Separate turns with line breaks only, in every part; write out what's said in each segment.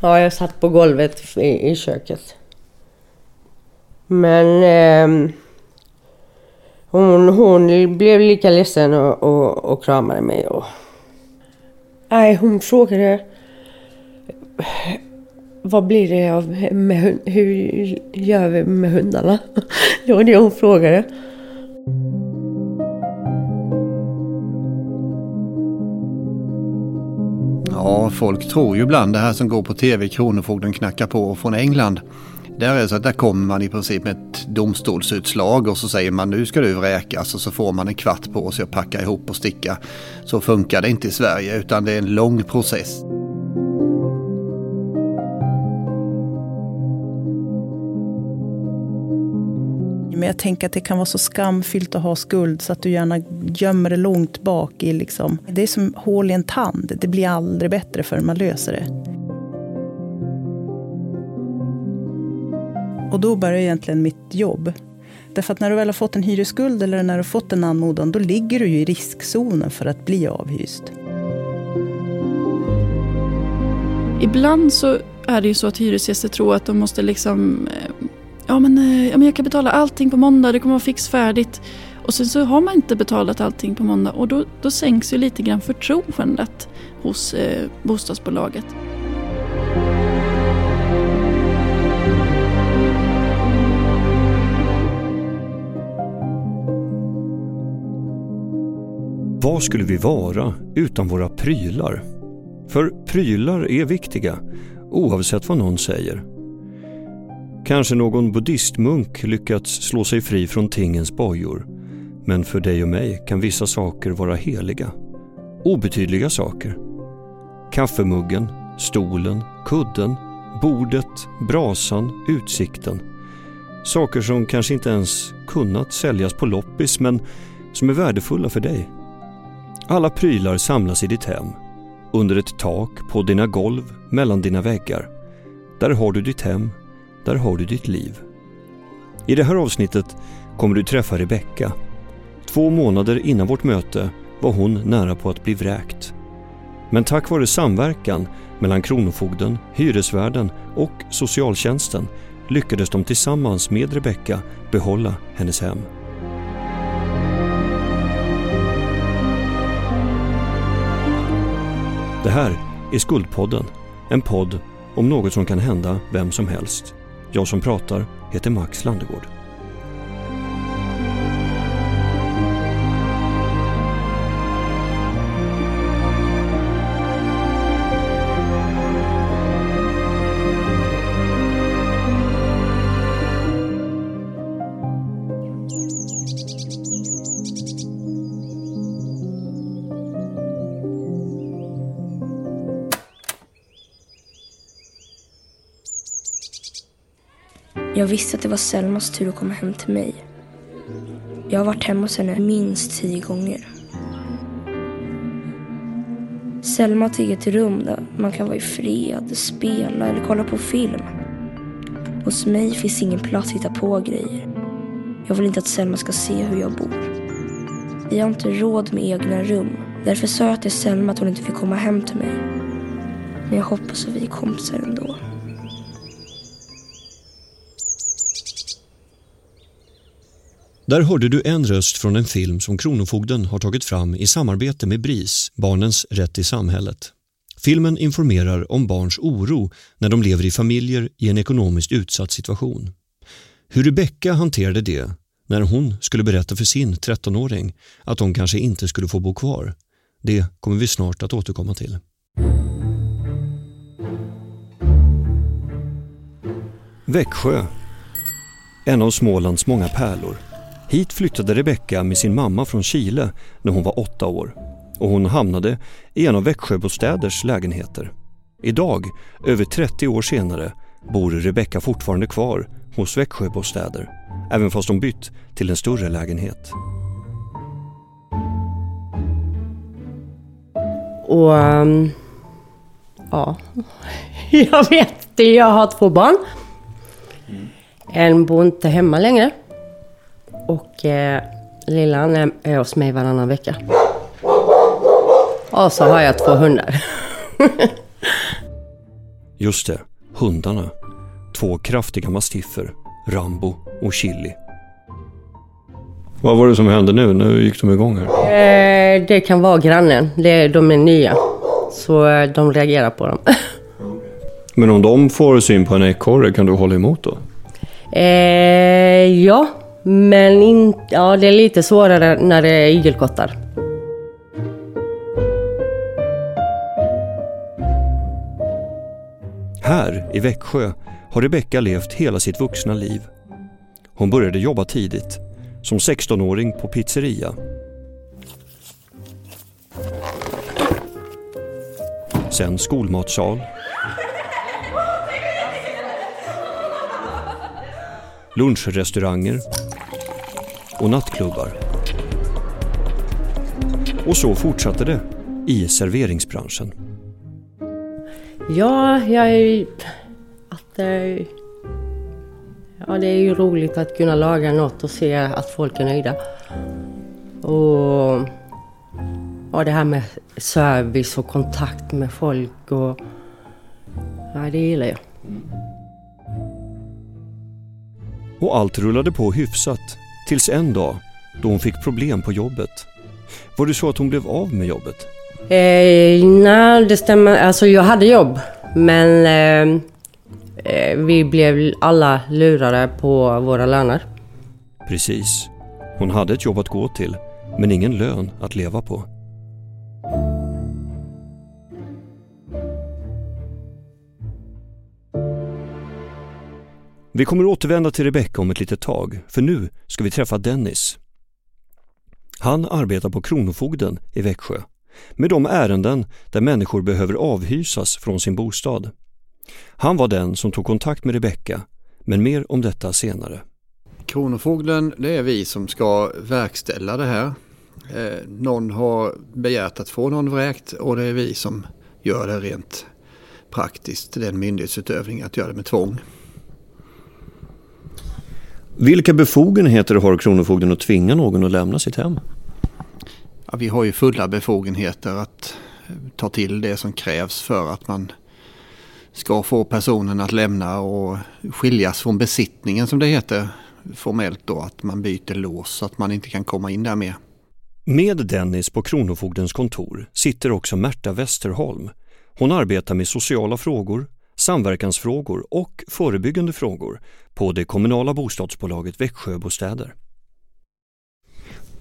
Ja, jag satt på golvet i, i köket. Men eh, hon, hon blev lika ledsen och, och, och kramade mig. Och... Nej, hon frågade vad blir det av med, hur gör vi med hundarna? Det var det hon frågade.
Ja, folk tror ju ibland det här som går på tv, Kronofogden knackar på från England. Där är det så att där kommer man i princip med ett domstolsutslag och så säger man nu ska du vräkas och så får man en kvart på sig att packa ihop och sticka. Så funkar det inte i Sverige utan det är en lång process.
Men jag tänker att det kan vara så skamfyllt att ha skuld så att du gärna gömmer det långt bak i liksom. Det är som hål i en tand. Det blir aldrig bättre förrän man löser det. Och då börjar egentligen mitt jobb. Därför att när du väl har fått en hyresskuld eller när du har fått en anmodan, då ligger du ju i riskzonen för att bli avhyst.
Ibland så är det ju så att hyresgäster tror att de måste liksom eh, ja men, eh, ja men jag kan betala allting på måndag, det kommer vara fix färdigt. Och sen så har man inte betalat allting på måndag och då, då sänks ju lite grann förtroendet hos eh, bostadsbolaget.
Vad skulle vi vara utan våra prylar? För prylar är viktiga, oavsett vad någon säger. Kanske någon buddhistmunk lyckats slå sig fri från tingens bojor. Men för dig och mig kan vissa saker vara heliga. Obetydliga saker. Kaffemuggen, stolen, kudden, bordet, brasan, utsikten. Saker som kanske inte ens kunnat säljas på loppis men som är värdefulla för dig. Alla prylar samlas i ditt hem. Under ett tak, på dina golv, mellan dina väggar. Där har du ditt hem där har du ditt liv. I det här avsnittet kommer du träffa Rebecka. Två månader innan vårt möte var hon nära på att bli vräkt. Men tack vare samverkan mellan Kronofogden, hyresvärden och socialtjänsten lyckades de tillsammans med Rebecka behålla hennes hem. Det här är Skuldpodden, en podd om något som kan hända vem som helst. Jag som pratar heter Max Landegård.
Jag visste att det var Selmas tur att komma hem till mig. Jag har varit hemma hos henne minst tio gånger. Selma har ett eget rum där man kan vara i fred, spela eller kolla på film. Hos mig finns ingen plats att hitta på grejer. Jag vill inte att Selma ska se hur jag bor. Vi har inte råd med egna rum. Därför sa jag till Selma att hon inte fick komma hem till mig. Men jag hoppas att vi är kompisar ändå.
Där hörde du en röst från en film som Kronofogden har tagit fram i samarbete med BRIS, Barnens rätt i samhället. Filmen informerar om barns oro när de lever i familjer i en ekonomiskt utsatt situation. Hur Rebecka hanterade det när hon skulle berätta för sin 13-åring att de kanske inte skulle få bo kvar, det kommer vi snart att återkomma till. Växjö, en av Smålands många pärlor. Hit flyttade Rebecka med sin mamma från Chile när hon var åtta år och hon hamnade i en av Växjöbostäders lägenheter. Idag, över 30 år senare, bor Rebecka fortfarande kvar hos Växjöbostäder även fast de bytt till en större lägenhet.
Och um, ja, jag vet det. Jag har två barn. En bor inte hemma längre. Och eh, lillan är, är hos mig varannan vecka. Och så har jag två hundar.
Just det, hundarna. Två kraftiga mastiffer, Rambo och Chili. Vad var det som hände nu? Nu gick de igång här.
Eh, det kan vara grannen. Det, de är nya. Så eh, de reagerar på dem.
Men om de får syn på en ekorre, kan du hålla emot då?
eh, ja, men in, ja, det är lite svårare när det är igelkottar.
Här i Växjö har Rebecka levt hela sitt vuxna liv. Hon började jobba tidigt, som 16-åring på pizzeria. Sen skolmatsal. Lunchrestauranger och nattklubbar. Och så fortsatte det i serveringsbranschen.
Ja, jag är... Att, eh, ja, det är ju roligt att kunna laga något och se att folk är nöjda. Och, och det här med service och kontakt med folk och... Ja, det gillar jag.
Och allt rullade på hyfsat tills en dag då hon fick problem på jobbet. Var det så att hon blev av med jobbet?
Eh, nej, det stämmer. Alltså jag hade jobb. Men eh, eh, vi blev alla lurade på våra löner.
Precis. Hon hade ett jobb att gå till, men ingen lön att leva på. Vi kommer återvända till Rebecka om ett litet tag, för nu ska vi träffa Dennis. Han arbetar på Kronofogden i Växjö med de ärenden där människor behöver avhysas från sin bostad. Han var den som tog kontakt med Rebecka, men mer om detta senare.
Kronofogden, det är vi som ska verkställa det här. Eh, någon har begärt att få någon vräkt och det är vi som gör det rent praktiskt. Det är en myndighetsutövning att göra det med tvång.
Vilka befogenheter har Kronofogden att tvinga någon att lämna sitt hem?
Ja, vi har ju fulla befogenheter att ta till det som krävs för att man ska få personen att lämna och skiljas från besittningen som det heter formellt då. Att man byter lås så att man inte kan komma in där mer.
Med Dennis på Kronofogdens kontor sitter också Märta Westerholm. Hon arbetar med sociala frågor, samverkansfrågor och förebyggande frågor på det kommunala bostadsbolaget Växjöbostäder.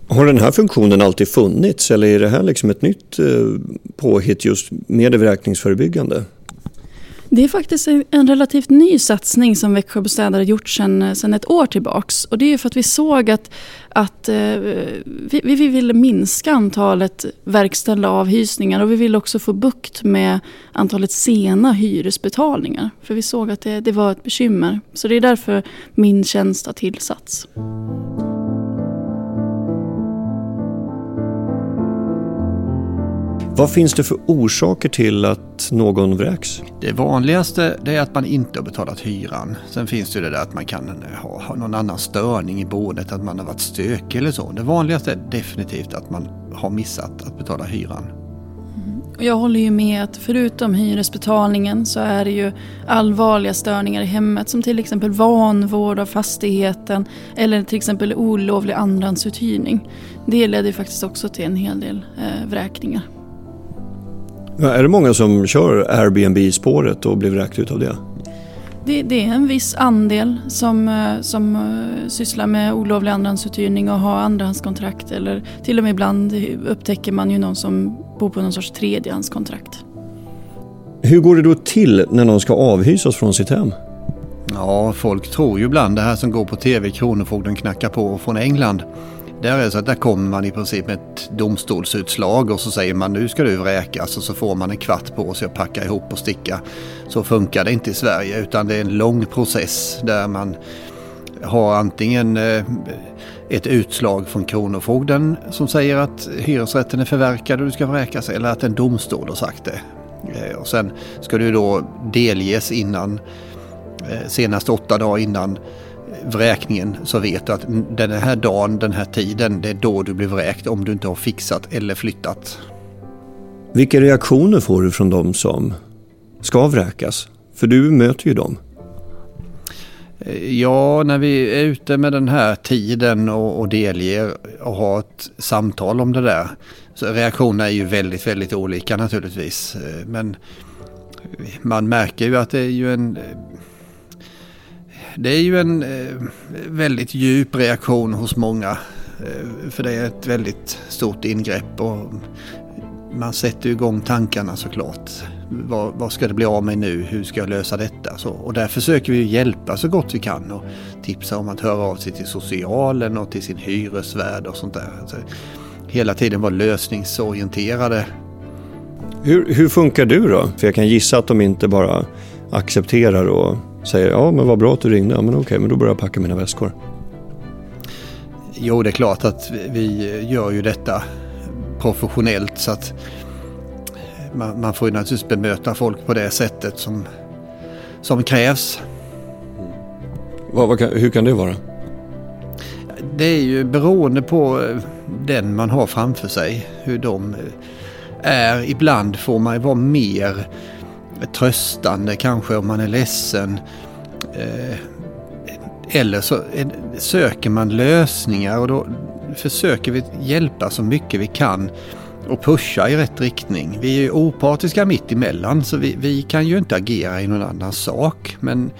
Har den här funktionen alltid funnits eller är det här liksom ett nytt eh, påhitt just med det vräkningsförebyggande?
Det är faktiskt en relativt ny satsning som Växjöbostäder har gjort sedan, eh, sedan ett år tillbaks. Och det är för att vi såg att, att eh, vi, vi ville minska antalet verkställda avhysningar och vi ville också få bukt med antalet sena hyresbetalningar. För vi såg att det, det var ett bekymmer. Så det är därför min tjänst har tillsatts.
Vad finns det för orsaker till att någon vräks?
Det vanligaste det är att man inte har betalat hyran. Sen finns det ju det där att man kan ha, ha någon annan störning i boendet, att man har varit stökig eller så. Det vanligaste är definitivt att man har missat att betala hyran.
Och jag håller ju med att förutom hyresbetalningen så är det ju allvarliga störningar i hemmet som till exempel vanvård av fastigheten eller till exempel olovlig andrahandsuthyrning. Det leder ju faktiskt också till en hel del eh, vräkningar.
Ja, är det många som kör Airbnb-spåret och blir vräkt utav det?
Det, det, är en viss andel som, eh, som uh, sysslar med olovlig andrahandsuthyrning och har andrahandskontrakt eller till och med ibland upptäcker man ju någon som bor på någon sorts tredjehandskontrakt.
Hur går det då till när någon ska avhysas från sitt hem?
Ja, folk tror ju ibland det här som går på tv, Kronofogden knackar på från England. Där är det så att där kommer man i princip med ett domstolsutslag och så säger man nu ska du vräkas och så får man en kvart på sig att packa ihop och sticka. Så funkar det inte i Sverige utan det är en lång process där man har antingen eh, ett utslag från Kronofogden som säger att hyresrätten är förverkad och du ska vräkas eller att en domstol har sagt det. Eh, och sen ska du då delges innan, eh, senast åtta dagar innan vräkningen så vet du att den här dagen, den här tiden, det är då du blir vräkt om du inte har fixat eller flyttat.
Vilka reaktioner får du från de som ska vräkas? För du möter ju dem.
Ja, när vi är ute med den här tiden och, och delger och har ett samtal om det där. Så reaktionerna är ju väldigt, väldigt olika naturligtvis. Eh, men man märker ju att det är ju en det är ju en eh, väldigt djup reaktion hos många. Eh, för det är ett väldigt stort ingrepp och man sätter igång tankarna såklart. Vad, vad ska det bli av mig nu? Hur ska jag lösa detta? Så, och där försöker vi hjälpa så gott vi kan och tipsa om att höra av sig till socialen och till sin hyresvärd och sånt där. Alltså, hela tiden vara lösningsorienterade.
Hur, hur funkar du då? För jag kan gissa att de inte bara accepterar och säger ja men vad bra att du ringde, ja men okej men då börjar jag packa mina väskor.
Jo det är klart att vi gör ju detta professionellt så att man, man får ju naturligtvis bemöta folk på det sättet som, som krävs.
Vad, vad hur kan det vara?
Det är ju beroende på eh, den man har framför sig. Hur de eh, är. Ibland får man vara mer tröstande kanske om man är ledsen. Eh, eller så söker man lösningar och då försöker vi hjälpa så mycket vi kan och pusha i rätt riktning. Vi är ju opartiska mitt emellan så vi, vi kan ju inte agera i någon annan sak. Men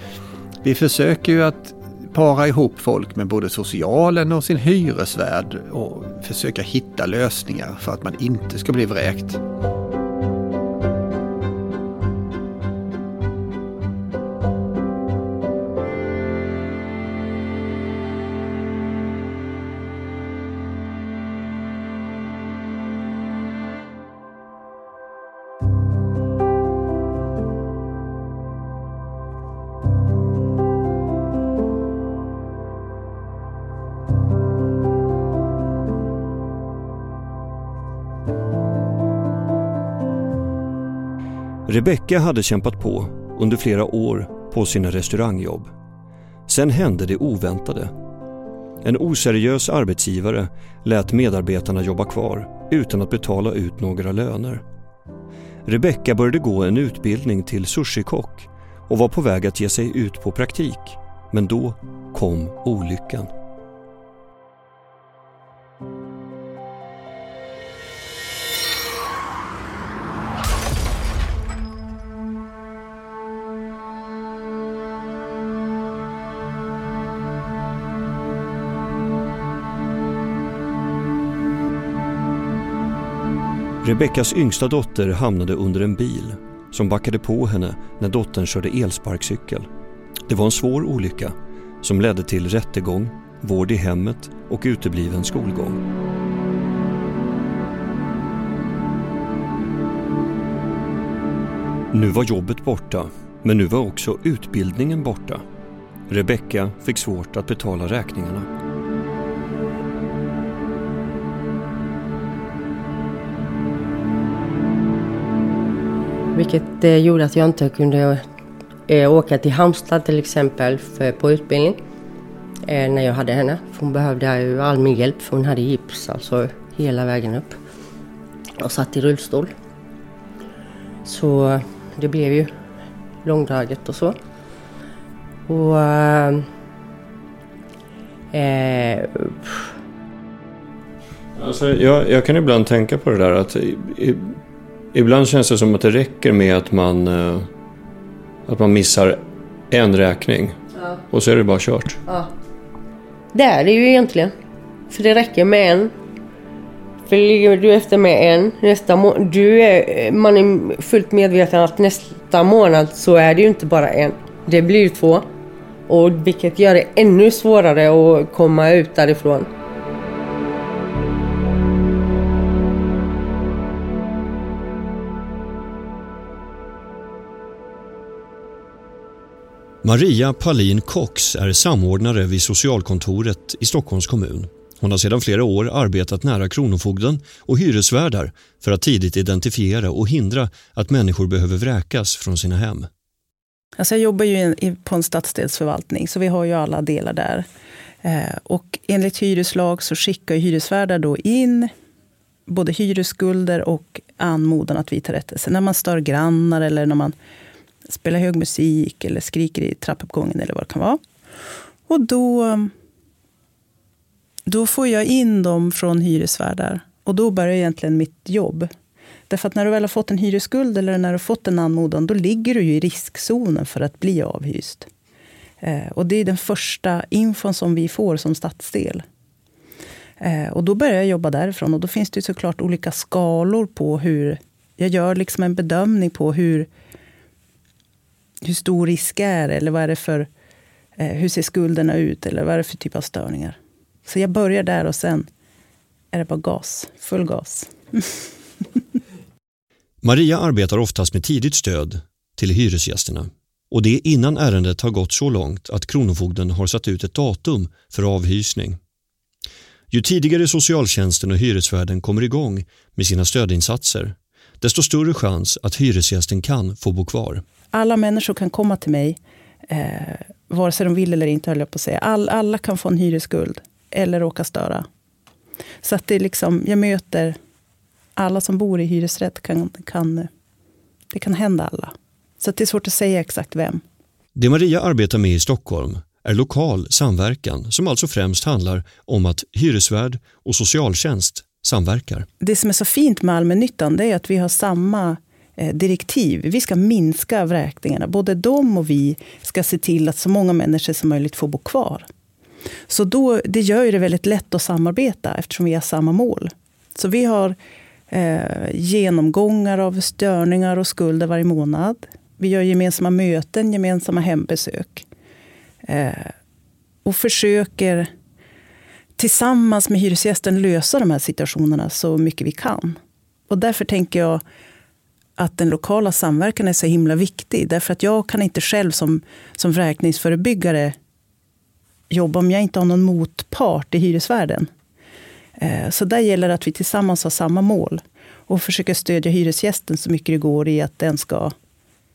vi försöker ju att para ihop folk med både socialen och sin hyresvärd och försöka hitta lösningar för att man inte ska bli vräkt.
Rebecka hade kämpat på under flera år på sina restaurangjobb. Sen hände det oväntade. En oseriös arbetsgivare lät medarbetarna jobba kvar utan att betala ut några löner. Rebecka började gå en utbildning till sushikock och var på väg att ge sig ut på praktik. Men då kom olyckan. Rebeckas yngsta dotter hamnade under en bil som backade på henne när dottern körde elsparkcykel. Det var en svår olycka som ledde till rättegång, vård i hemmet och utebliven skolgång. Nu var jobbet borta, men nu var också utbildningen borta. Rebecka fick svårt att betala räkningarna.
Vilket eh, gjorde att jag inte kunde eh, åka till Halmstad till exempel för, på utbildning. Eh, när jag hade henne. För hon behövde ju all min hjälp för hon hade gips alltså hela vägen upp. Och satt i rullstol. Så det blev ju långdraget och så. Och... Eh,
alltså, jag, jag kan ibland tänka på det där att i, Ibland känns det som att det räcker med att man, eh, att man missar en räkning. Ja. Och så är det bara kört.
Ja. Det är det ju egentligen. För det räcker med en. För ligger du efter med en, nästa må- du är, man är fullt medveten att nästa månad så är det ju inte bara en. Det blir ju två. Och vilket gör det ännu svårare att komma ut därifrån.
Maria Palin Cox är samordnare vid socialkontoret i Stockholms kommun. Hon har sedan flera år arbetat nära Kronofogden och hyresvärdar för att tidigt identifiera och hindra att människor behöver vräkas från sina hem.
Alltså jag jobbar ju på en stadsdelsförvaltning, så vi har ju alla delar där. Eh, och enligt hyreslag så skickar hyresvärdar då in både hyresskulder och anmodan att vidta rättelse. När man stör grannar eller när man spelar hög musik eller skriker i trappuppgången eller vad det kan vara. Och då, då får jag in dem från hyresvärdar. Och då börjar egentligen mitt jobb. Därför att när du väl har fått en hyresskuld eller när du har fått en anmodan, då ligger du ju i riskzonen för att bli avhyst. Eh, och det är den första infon som vi får som stadsdel. Eh, och då börjar jag jobba därifrån. Och då finns det såklart olika skalor på hur... Jag gör liksom en bedömning på hur, hur stor risk är eller vad är det för... Eh, hur ser skulderna ut eller vad är det för typ av störningar. Så jag börjar där och sen är det bara gas. Full gas.
Maria arbetar oftast med tidigt stöd till hyresgästerna och det innan ärendet har gått så långt att Kronofogden har satt ut ett datum för avhysning. Ju tidigare socialtjänsten och hyresvärden kommer igång med sina stödinsatser, desto större chans att hyresgästen kan få bo kvar.
Alla människor kan komma till mig, eh, vare sig de vill eller inte, höll jag på att säga. All, alla kan få en hyresskuld eller råka störa. Så att det är liksom, jag möter alla som bor i hyresrätt. Kan, kan, det kan hända alla. Så det är svårt att säga exakt vem.
Det Maria arbetar med i Stockholm är lokal samverkan som alltså främst handlar om att hyresvärd och socialtjänst samverkar.
Det som är så fint med allmännyttan det är att vi har samma eh, direktiv. Vi ska minska vräkningarna. Både de och vi ska se till att så många människor som möjligt får bo kvar. Så då, det gör det väldigt lätt att samarbeta eftersom vi har samma mål. Så vi har eh, genomgångar av störningar och skulder varje månad. Vi gör gemensamma möten, gemensamma hembesök. Eh, och försöker tillsammans med hyresgästen lösa de här situationerna så mycket vi kan. Och därför tänker jag att den lokala samverkan är så himla viktig. Därför att jag kan inte själv som, som vräkningsförebyggare jobba om jag inte har någon motpart i hyresvärden. Eh, så där gäller det att vi tillsammans har samma mål och försöker stödja hyresgästen så mycket det går i att den ska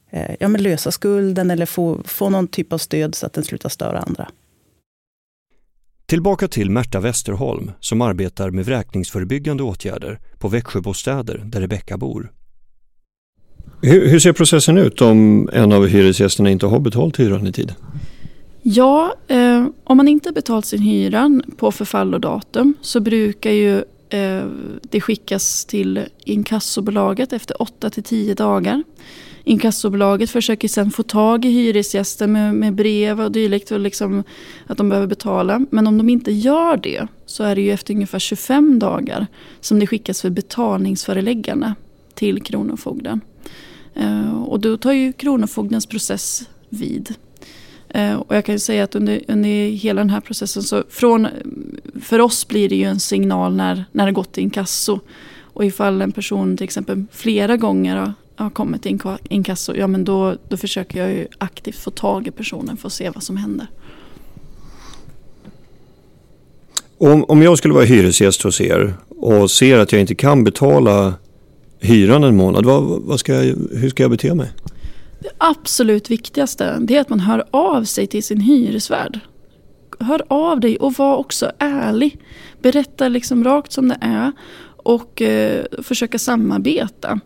eh, ja, men lösa skulden eller få, få någon typ av stöd så att den slutar störa andra.
Tillbaka till Märta Westerholm som arbetar med vräkningsförebyggande åtgärder på Växjöbostäder där Rebecka bor. Hur, hur, ser processen ut om en av hyresgästerna inte har betalt hyran i tid?
Ja, eh, om man inte betalt sin hyra på förfallodatum så brukar ju eh, det skickas till inkassobolaget efter 8 till 10 dagar. Inkassobolaget försöker sedan få tag i hyresgästen med, med brev och dylikt och liksom att de behöver betala. Men om de inte gör det så är det ju efter ungefär 25 dagar som det skickas för betalningsföreläggande till Kronofogden. Eh, och då tar ju Kronofogdens process vid. Eh, och jag kan säga att under, under hela den här processen så från, för oss blir det ju en signal när, när det gått till inkasso. Och ifall en person till exempel flera gånger har, har kommit till inkasso, ja men då, då försöker jag ju aktivt få tag i personen för att se vad som händer.
Om, om jag skulle vara hyresgäst hos er och ser att jag inte kan betala hyran en månad, vad, vad ska jag, hur ska jag bete mig?
Det absolut viktigaste det är att man hör av sig till sin hyresvärd. Hör av dig och var också ärlig. Berätta liksom rakt som det är och eh, försöka samarbeta.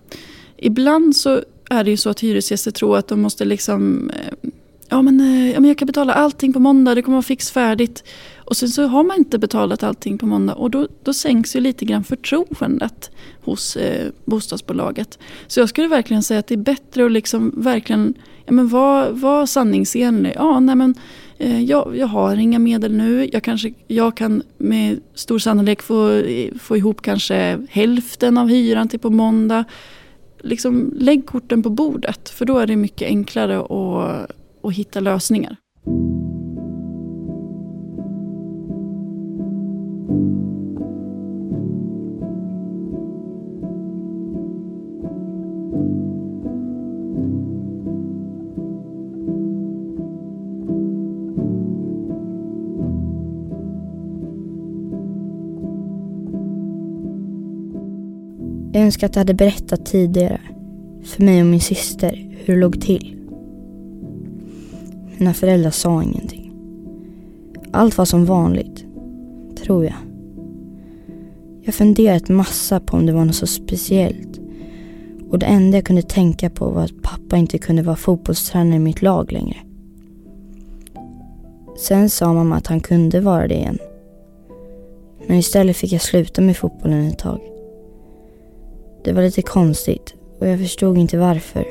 Ibland så är det ju så att hyresgäster tror att de måste liksom eh, ja men, eh, ja men jag kan betala allting på måndag, det kommer vara fix färdigt. Och sen så har man inte betalat allting på måndag och då, då sänks ju lite grann förtroendet hos eh, bostadsbolaget. Så jag skulle verkligen säga att det är bättre att liksom verkligen ja, men vara var sanningsenlig. Ja, nej men, eh, jag, jag har inga medel nu. Jag, kanske, jag kan med stor sannolikhet få, få ihop kanske hälften av hyran till på måndag. Liksom, lägg korten på bordet för då är det mycket enklare att, att hitta lösningar.
Jag önskar att jag hade berättat tidigare för mig och min syster hur det låg till. Mina föräldrar sa ingenting. Allt var som vanligt, tror jag. Jag funderat massa på om det var något så speciellt Och det enda jag kunde tänka på var att pappa inte kunde vara fotbollstränare i mitt lag längre. Sen sa mamma att han kunde vara det igen. Men istället fick jag sluta med fotbollen ett tag. Det var lite konstigt och jag förstod inte varför.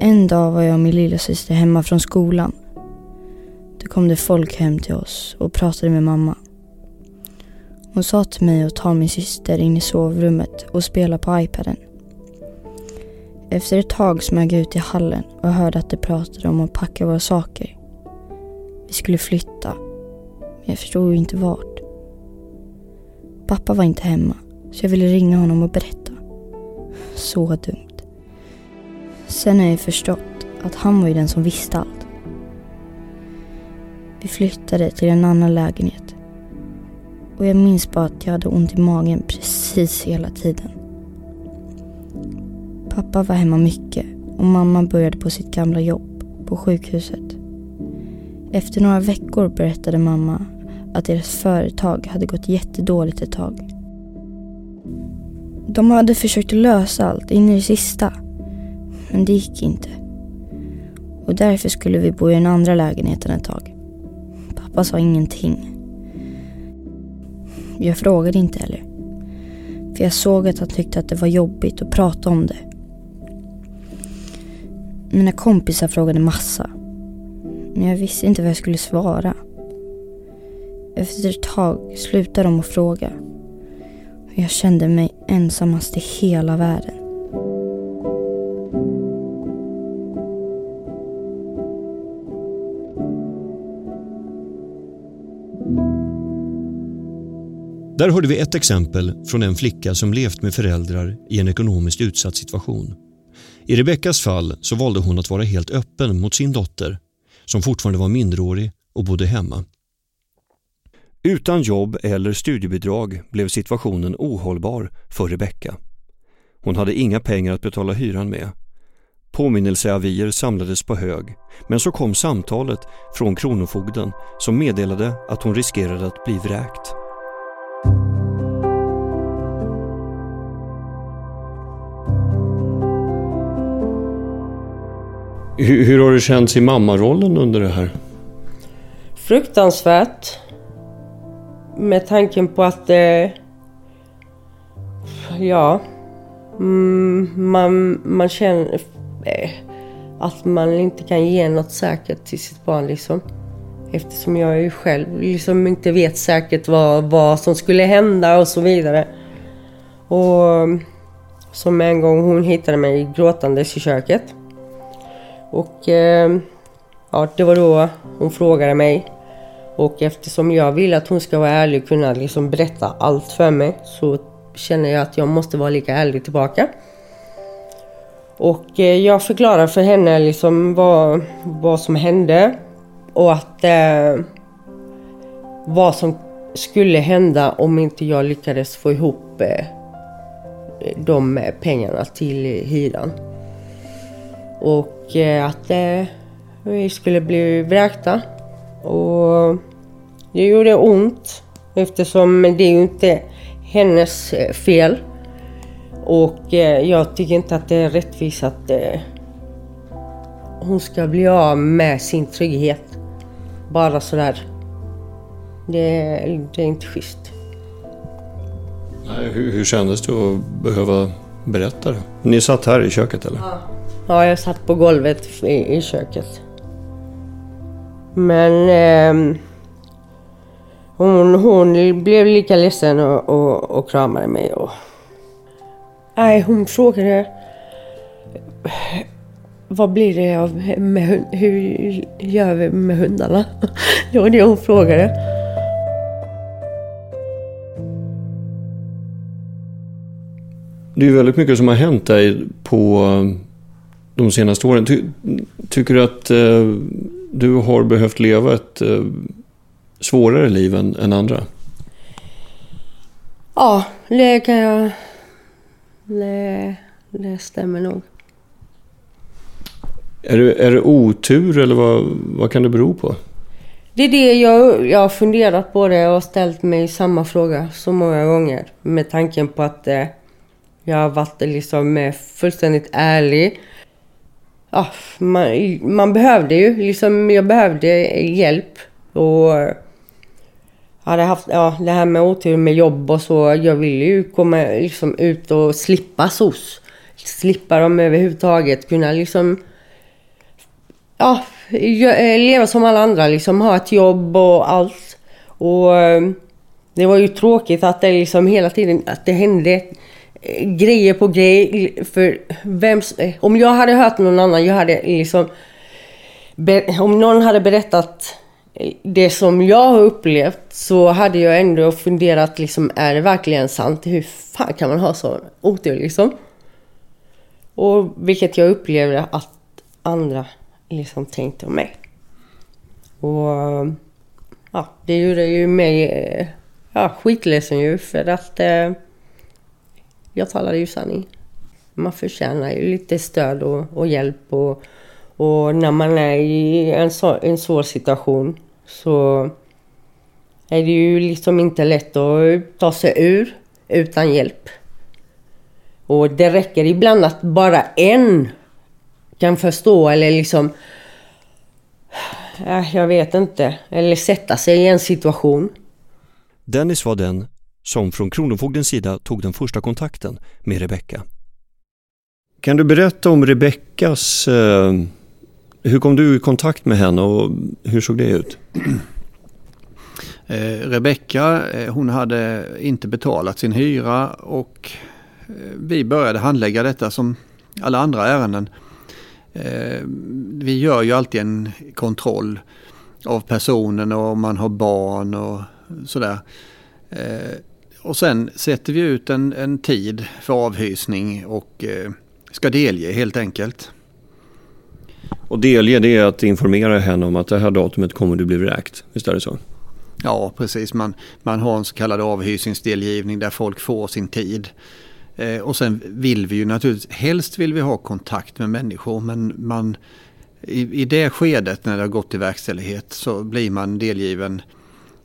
En dag var jag och min lillasyster hemma från skolan. Då kom det folk hem till oss och pratade med mamma. Hon sa till mig att ta min syster in i sovrummet och spela på iPaden. Efter ett tag smög jag ut i hallen och hörde att de pratade om att packa våra saker. Vi skulle flytta, men jag förstod inte vart. Pappa var inte hemma, så jag ville ringa honom och berätta. Så dumt. Sen har jag förstått att han var ju den som visste allt. Vi flyttade till en annan lägenhet. Och jag minns bara att jag hade ont i magen precis hela tiden. Pappa var hemma mycket och mamma började på sitt gamla jobb på sjukhuset. Efter några veckor berättade mamma att deras företag hade gått jättedåligt ett tag. De hade försökt lösa allt in i det sista. Men det gick inte. Och därför skulle vi bo i den andra lägenheten ett tag. Pappa sa ingenting. Jag frågade inte heller. För jag såg att han tyckte att det var jobbigt att prata om det. Mina kompisar frågade massa. Men jag visste inte vad jag skulle svara. Efter ett tag slutade de att fråga. Jag kände mig ensammast i hela världen.
Där hörde vi ett exempel från en flicka som levt med föräldrar i en ekonomiskt utsatt situation. I Rebeckas fall så valde hon att vara helt öppen mot sin dotter som fortfarande var minderårig och bodde hemma. Utan jobb eller studiebidrag blev situationen ohållbar för Rebecka. Hon hade inga pengar att betala hyran med. Påminnelseavier samlades på hög, men så kom samtalet från Kronofogden som meddelade att hon riskerade att bli vräkt. Hur, hur har det känts i mammarollen under det här?
Fruktansvärt. Med tanken på att... Eh, ja. Mm, man, man känner eh, att man inte kan ge något säkert till sitt barn liksom. Eftersom jag ju själv liksom inte vet säkert vad, vad som skulle hända och så vidare. Och som en gång hon hittade mig gråtandes i köket. Och eh, ja, det var då hon frågade mig. Och eftersom jag vill att hon ska vara ärlig och kunna liksom berätta allt för mig så känner jag att jag måste vara lika ärlig tillbaka. Och eh, jag förklarar för henne liksom vad, vad som hände och att eh, vad som skulle hända om inte jag lyckades få ihop eh, de pengarna till hyran. Och eh, att eh, vi skulle bli vräkta. Och det gjorde ont eftersom det är ju inte hennes eh, fel. Och eh, jag tycker inte att det är rättvist att eh, hon ska bli av med sin trygghet. Bara sådär. Det, det är inte schysst.
Nej, hur, hur kändes det att behöva berätta det? Ni satt här i köket eller?
Ja, ja jag satt på golvet i, i köket. Men eh, hon, hon blev lika ledsen och, och, och kramade mig. Och... Nej, hon frågade vad blir det av med hund? Hur gör vi med hundarna? Det var det hon frågade.
Det är väldigt mycket som har hänt dig på de senaste åren. Ty, tycker du att eh, du har behövt leva ett eh, svårare liv än, än andra?
Ja, det kan jag... Det, det stämmer nog.
Är det, är det otur eller vad, vad kan det bero på?
Det är det jag, jag har funderat på det och ställt mig samma fråga så många gånger. Med tanken på att eh, Jag har varit liksom eh, fullständigt ärlig. Ja, man, man behövde ju, liksom, jag behövde hjälp. Och hade haft, ja, det här med otur med jobb och så. Jag ville ju komma liksom ut och slippa SOS. Slippa dem överhuvudtaget. Kunna liksom, ja, eh, leva som alla andra liksom. Ha ett jobb och allt. Och eh, det var ju tråkigt att det liksom hela tiden, att det hände grejer på grejer. För vem, eh, om jag hade hört någon annan, jag hade liksom... Om någon hade berättat eh, det som jag har upplevt så hade jag ändå funderat liksom, är det verkligen sant? Hur fan kan man ha så otur liksom? Och vilket jag upplevde att andra liksom tänkte om mig. Och ja, det gjorde ju mig eh, ja, skitledsen ju för att eh, jag talade ju sanning. Man förtjänar ju lite stöd och, och hjälp och, och, när man är i en, så, en svår situation så är det ju liksom inte lätt att ta sig ur utan hjälp. Och det räcker ibland att bara en kan förstå eller liksom... Äh, jag vet inte. Eller sätta sig i en situation.
Dennis var den som från Kronofogdens sida tog den första kontakten med Rebecka. Kan du berätta om Rebeckas... Eh, hur kom du i kontakt med henne och hur såg det ut?
Eh, Rebecka, eh, hon hade inte betalat sin hyra och eh, vi började handlägga detta som alla andra ärenden. Eh, vi gör ju alltid en kontroll av personen och om man har barn och sådär. Och sen sätter vi ut en, en tid för avhysning och eh, ska delge helt enkelt.
Och delge det är att informera henne om att det här datumet kommer du bli vräkt, visst är det så?
Ja, precis. Man, man har en så kallad avhysningsdelgivning där folk får sin tid. Eh, och sen vill vi ju naturligtvis, helst vill vi ha kontakt med människor men man, i, i det skedet när det har gått till verkställighet så blir man delgiven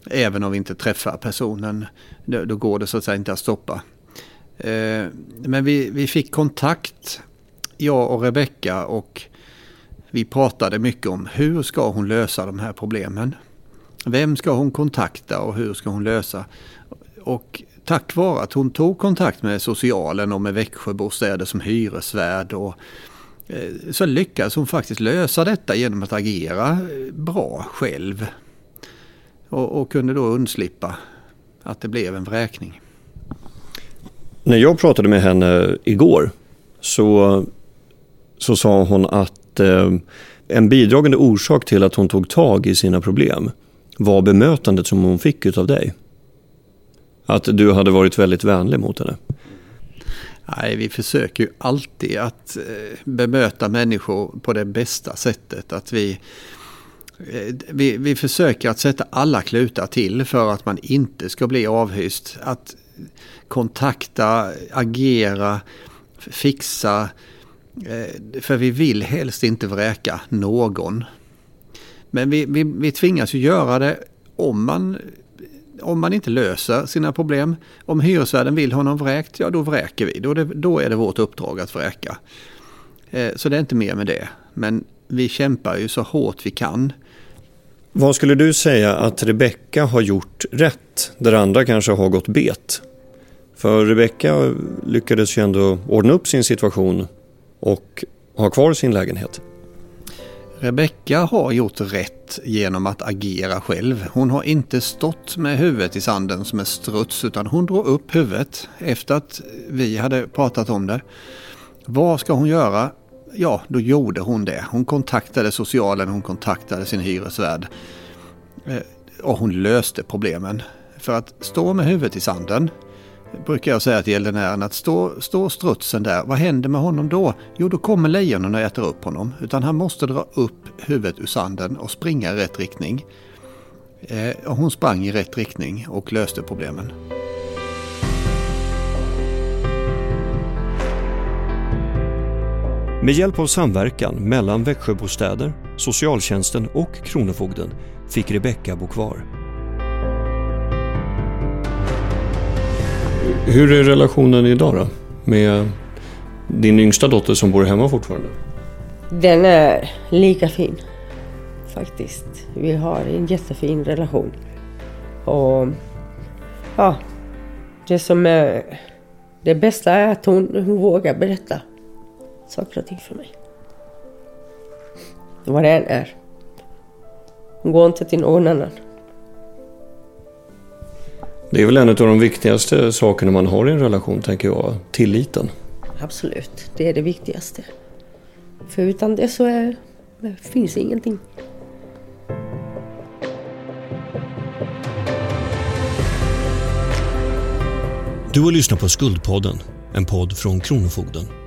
även om vi inte träffar personen. Då, går det så att säga inte att stoppa. Eh, men vi, vi fick kontakt, jag och Rebecka och vi pratade mycket om hur ska hon lösa de här problemen. Vem ska hon kontakta och hur ska hon lösa? Och tack vare att hon tog kontakt med socialen och med Växjöbostäder som hyresvärd och eh, så lyckades hon faktiskt lösa detta genom att agera bra själv. Och, och kunde då undslippa att det blev en vräkning.
När jag pratade med henne igår så, så sa hon att eh, en bidragande orsak till att hon tog tag i sina problem var bemötandet som hon fick utav dig. Att du hade varit väldigt vänlig mot henne.
Nej, vi försöker ju alltid att eh, bemöta människor på det bästa sättet. Att vi, Eh, vi, vi försöker att sätta alla klutar till för att man inte ska bli avhyst. Att kontakta, agera, fixa. Eh, för vi vill helst inte vräka någon. Men vi, vi, vi tvingas ju göra det om man, om man inte löser sina problem. Om hyresvärden vill ha någon vräkt, ja då vräker vi. Då är det, då är det vårt uppdrag att vräka. Eh, så det är inte mer med det. Men vi kämpar ju så hårt vi kan.
Vad skulle du säga att Rebecka har gjort rätt där andra kanske har gått bet? För Rebecka lyckades ju ändå ordna upp sin situation och ha kvar sin lägenhet.
Rebecka har gjort rätt genom att agera själv. Hon har inte stått med huvudet i sanden som en struts utan hon drog upp huvudet efter att vi hade pratat om det. Vad ska hon göra? Ja, då gjorde hon det. Hon kontaktade socialen, hon kontaktade sin hyresvärd. Eh, och hon löste problemen. För att stå med huvudet i sanden brukar jag säga till gäldenären att stå, stå strutsen där, vad händer med honom då? Jo, då kommer lejonen och äter upp honom. Utan han måste dra upp huvudet ur sanden och springa i rätt riktning. Eh, och hon sprang i rätt riktning och löste problemen.
Med hjälp av samverkan mellan Växjöbostäder, socialtjänsten och Kronofogden fick Rebecka bo kvar. Hur är relationen idag då med din yngsta dotter som bor hemma fortfarande?
Den är lika fin. Faktiskt. Vi har en jättefin relation. Och ja, det som är det bästa är att hon, hon vågar berätta saker och ting för mig. Vad det än är. Går inte till någon annan.
Det är väl en av de viktigaste sakerna man har i en relation, tänker jag. Tilliten.
Absolut, det är det viktigaste. För utan det så är, det finns ingenting.
Du har lyssnat på Skuldpodden, en podd från Kronofogden.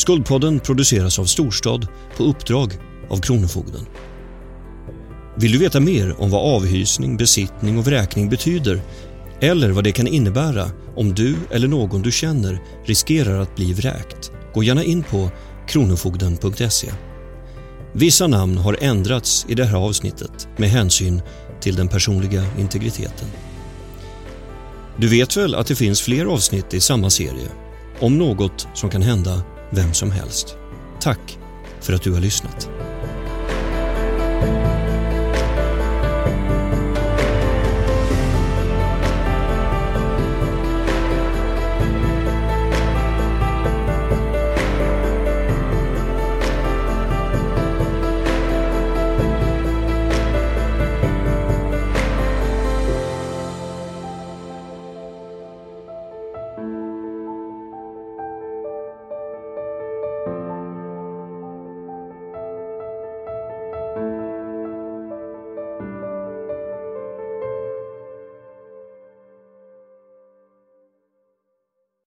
Skuldpodden produceras av Storstad på uppdrag av Kronofogden. Vill du veta mer om vad avhysning, besittning och vräkning betyder eller vad det kan innebära om du eller någon du känner riskerar att bli vräkt? Gå gärna in på kronofogden.se. Vissa namn har ändrats i det här avsnittet med hänsyn till den personliga integriteten. Du vet väl att det finns fler avsnitt i samma serie om något som kan hända vem som helst. Tack för att du har lyssnat.